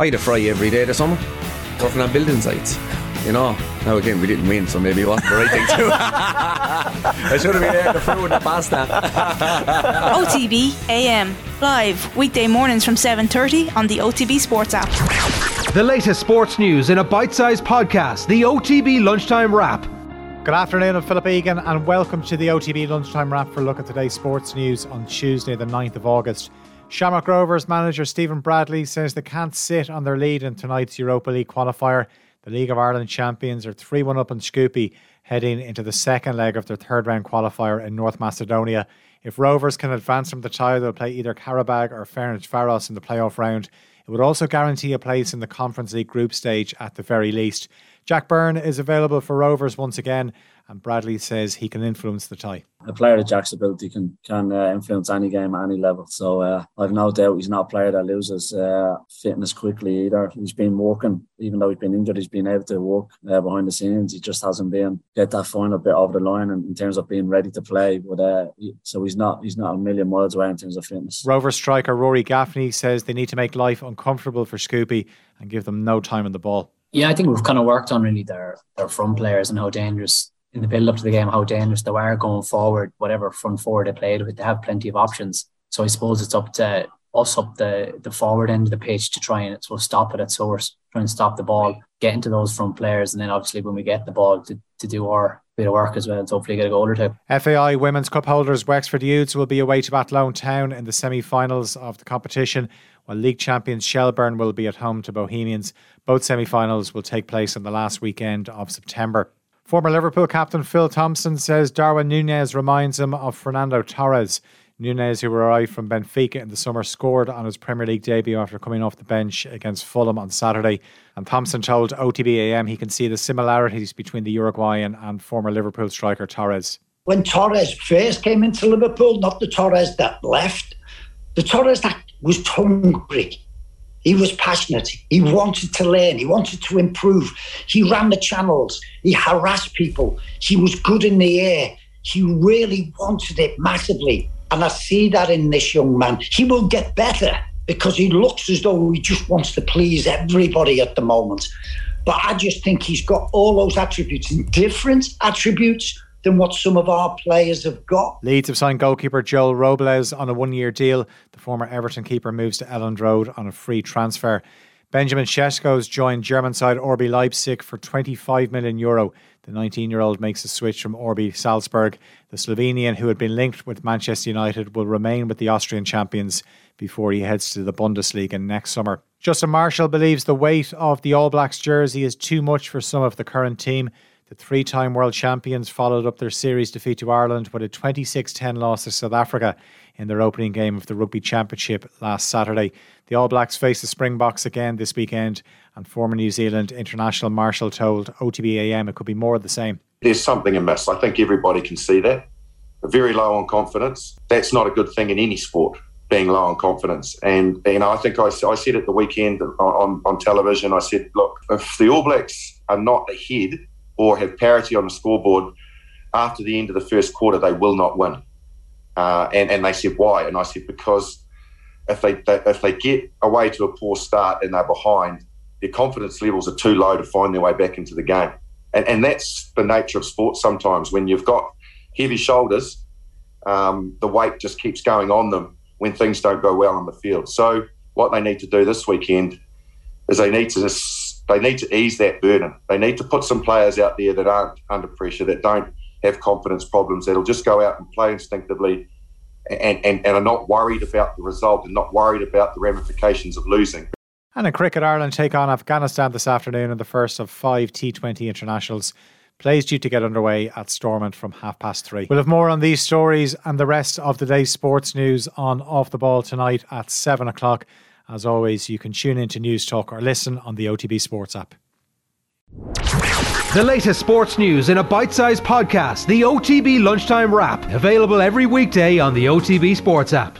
I had a fry every day this summer, working on building sites. You know, now again, we didn't win, so maybe it wasn't the right thing to do. I should have been there, the fruit and the pasta. OTB AM, live weekday mornings from 7.30 on the OTB Sports app. The latest sports news in a bite-sized podcast, the OTB Lunchtime Wrap. Good afternoon, I'm Philip Egan, and welcome to the OTB Lunchtime Wrap for a look at today's sports news on Tuesday, the 9th of August. Shamrock Rovers manager Stephen Bradley says they can't sit on their lead in tonight's Europa League qualifier. The League of Ireland champions are 3 1 up in Shkupi, heading into the second leg of their third round qualifier in North Macedonia. If Rovers can advance from the tie, they'll play either Qarabag or Ferencvaros in the playoff round. It would also guarantee a place in the Conference League group stage at the very least. Jack Byrne is available for Rovers once again and Bradley says he can influence the tie. A player of Jack's ability can can uh, influence any game at any level. So uh, I've no doubt he's not a player that loses uh, fitness quickly either. He's been working, even though he's been injured, he's been able to work uh, behind the scenes. He just hasn't been get that final bit over the line in, in terms of being ready to play. But uh, so he's not he's not a million miles away in terms of fitness. Rover striker Rory Gaffney says they need to make life uncomfortable for Shkupi and give them no time on the ball. Yeah, I think we've kind of worked on really their their front players and how dangerous in the build up to the game how dangerous they were going forward, whatever front four they played with, they have plenty of options. So I suppose it's up to us up the, the forward end of the pitch to try and so stop it at source, try and stop the ball, get into those front players, and then obviously when we get the ball to, to do our bit of work as well, and hopefully get a goal or two. FAI Women's Cup holders Wexford Youths will be away to Athlone Town in the semi-finals of the competition, while league champions Shelbourne will be at home to Bohemians. Both semi-finals will take place on the last weekend of September. Former Liverpool captain Phil Thompson says Darwin Nunez reminds him of Fernando Torres. Nunez, who arrived from Benfica in the summer, scored on his Premier League debut after coming off the bench against Fulham on Saturday. And Thompson told OTBAM he can see the similarities between the Uruguayan and former Liverpool striker Torres. When Torres first came into Liverpool, not the Torres that left, the Torres that was hungry, he was passionate. He wanted to learn. He wanted to improve. He ran the channels. He harassed people. He was good in the air. He really wanted it massively. And I see that in this young man. He will get better because he looks as though he just wants to please everybody at the moment. But I just think he's got all those attributes and different attributes than what some of our players have got. Leeds have signed goalkeeper Joel Robles on a one year deal. The former Everton keeper moves to Elland Road on a free transfer. Benjamin Sesko's joined German side RB Leipzig for 25 million euro. The 19 year old makes a switch from RB Salzburg. The Slovenian, who had been linked with Manchester United, will remain with the Austrian champions before he heads to the Bundesliga next summer. Justin Marshall believes the weight of the All Blacks jersey is too much for some of the current team. The three time world champions followed up their series defeat to Ireland with a 26 10 loss to South Africa in their opening game of the Rugby Championship last Saturday. The All Blacks face the Springboks again this weekend, and former New Zealand international Marshall told OTBAM it could be more of the same. There's something amiss. I think everybody can see that. very low on confidence. That's not a good thing in any sport being low on confidence. And know, I think I, I said at the weekend on, on television, I said, look, if the All Blacks are not ahead or have parity on the scoreboard after the end of the first quarter, they will not win. Uh, and, and they said, why? And I said, because if they, they, if they get away to a poor start and they're behind, their confidence levels are too low to find their way back into the game. And, and that's the nature of sports sometimes. When you've got heavy shoulders, um, the weight just keeps going on them when things don't go well on the field. So what they need to do this weekend is they need to they need to ease that burden. They need to put some players out there that aren't under pressure, that don't have confidence problems, that'll just go out and play instinctively and, and, and are not worried about the result and not worried about the ramifications of losing. And in cricket, Ireland take on Afghanistan this afternoon in the first of five T20 internationals. Plays due to get underway at Stormont from half past three. We'll have more on these stories and the rest of the day's sports news on Off the Ball tonight at seven o'clock. As always, you can tune into Newstalk or listen on the OTB Sports app. The latest sports news in a bite sized podcast, the OTB Lunchtime Wrap, available every weekday on the OTB Sports app.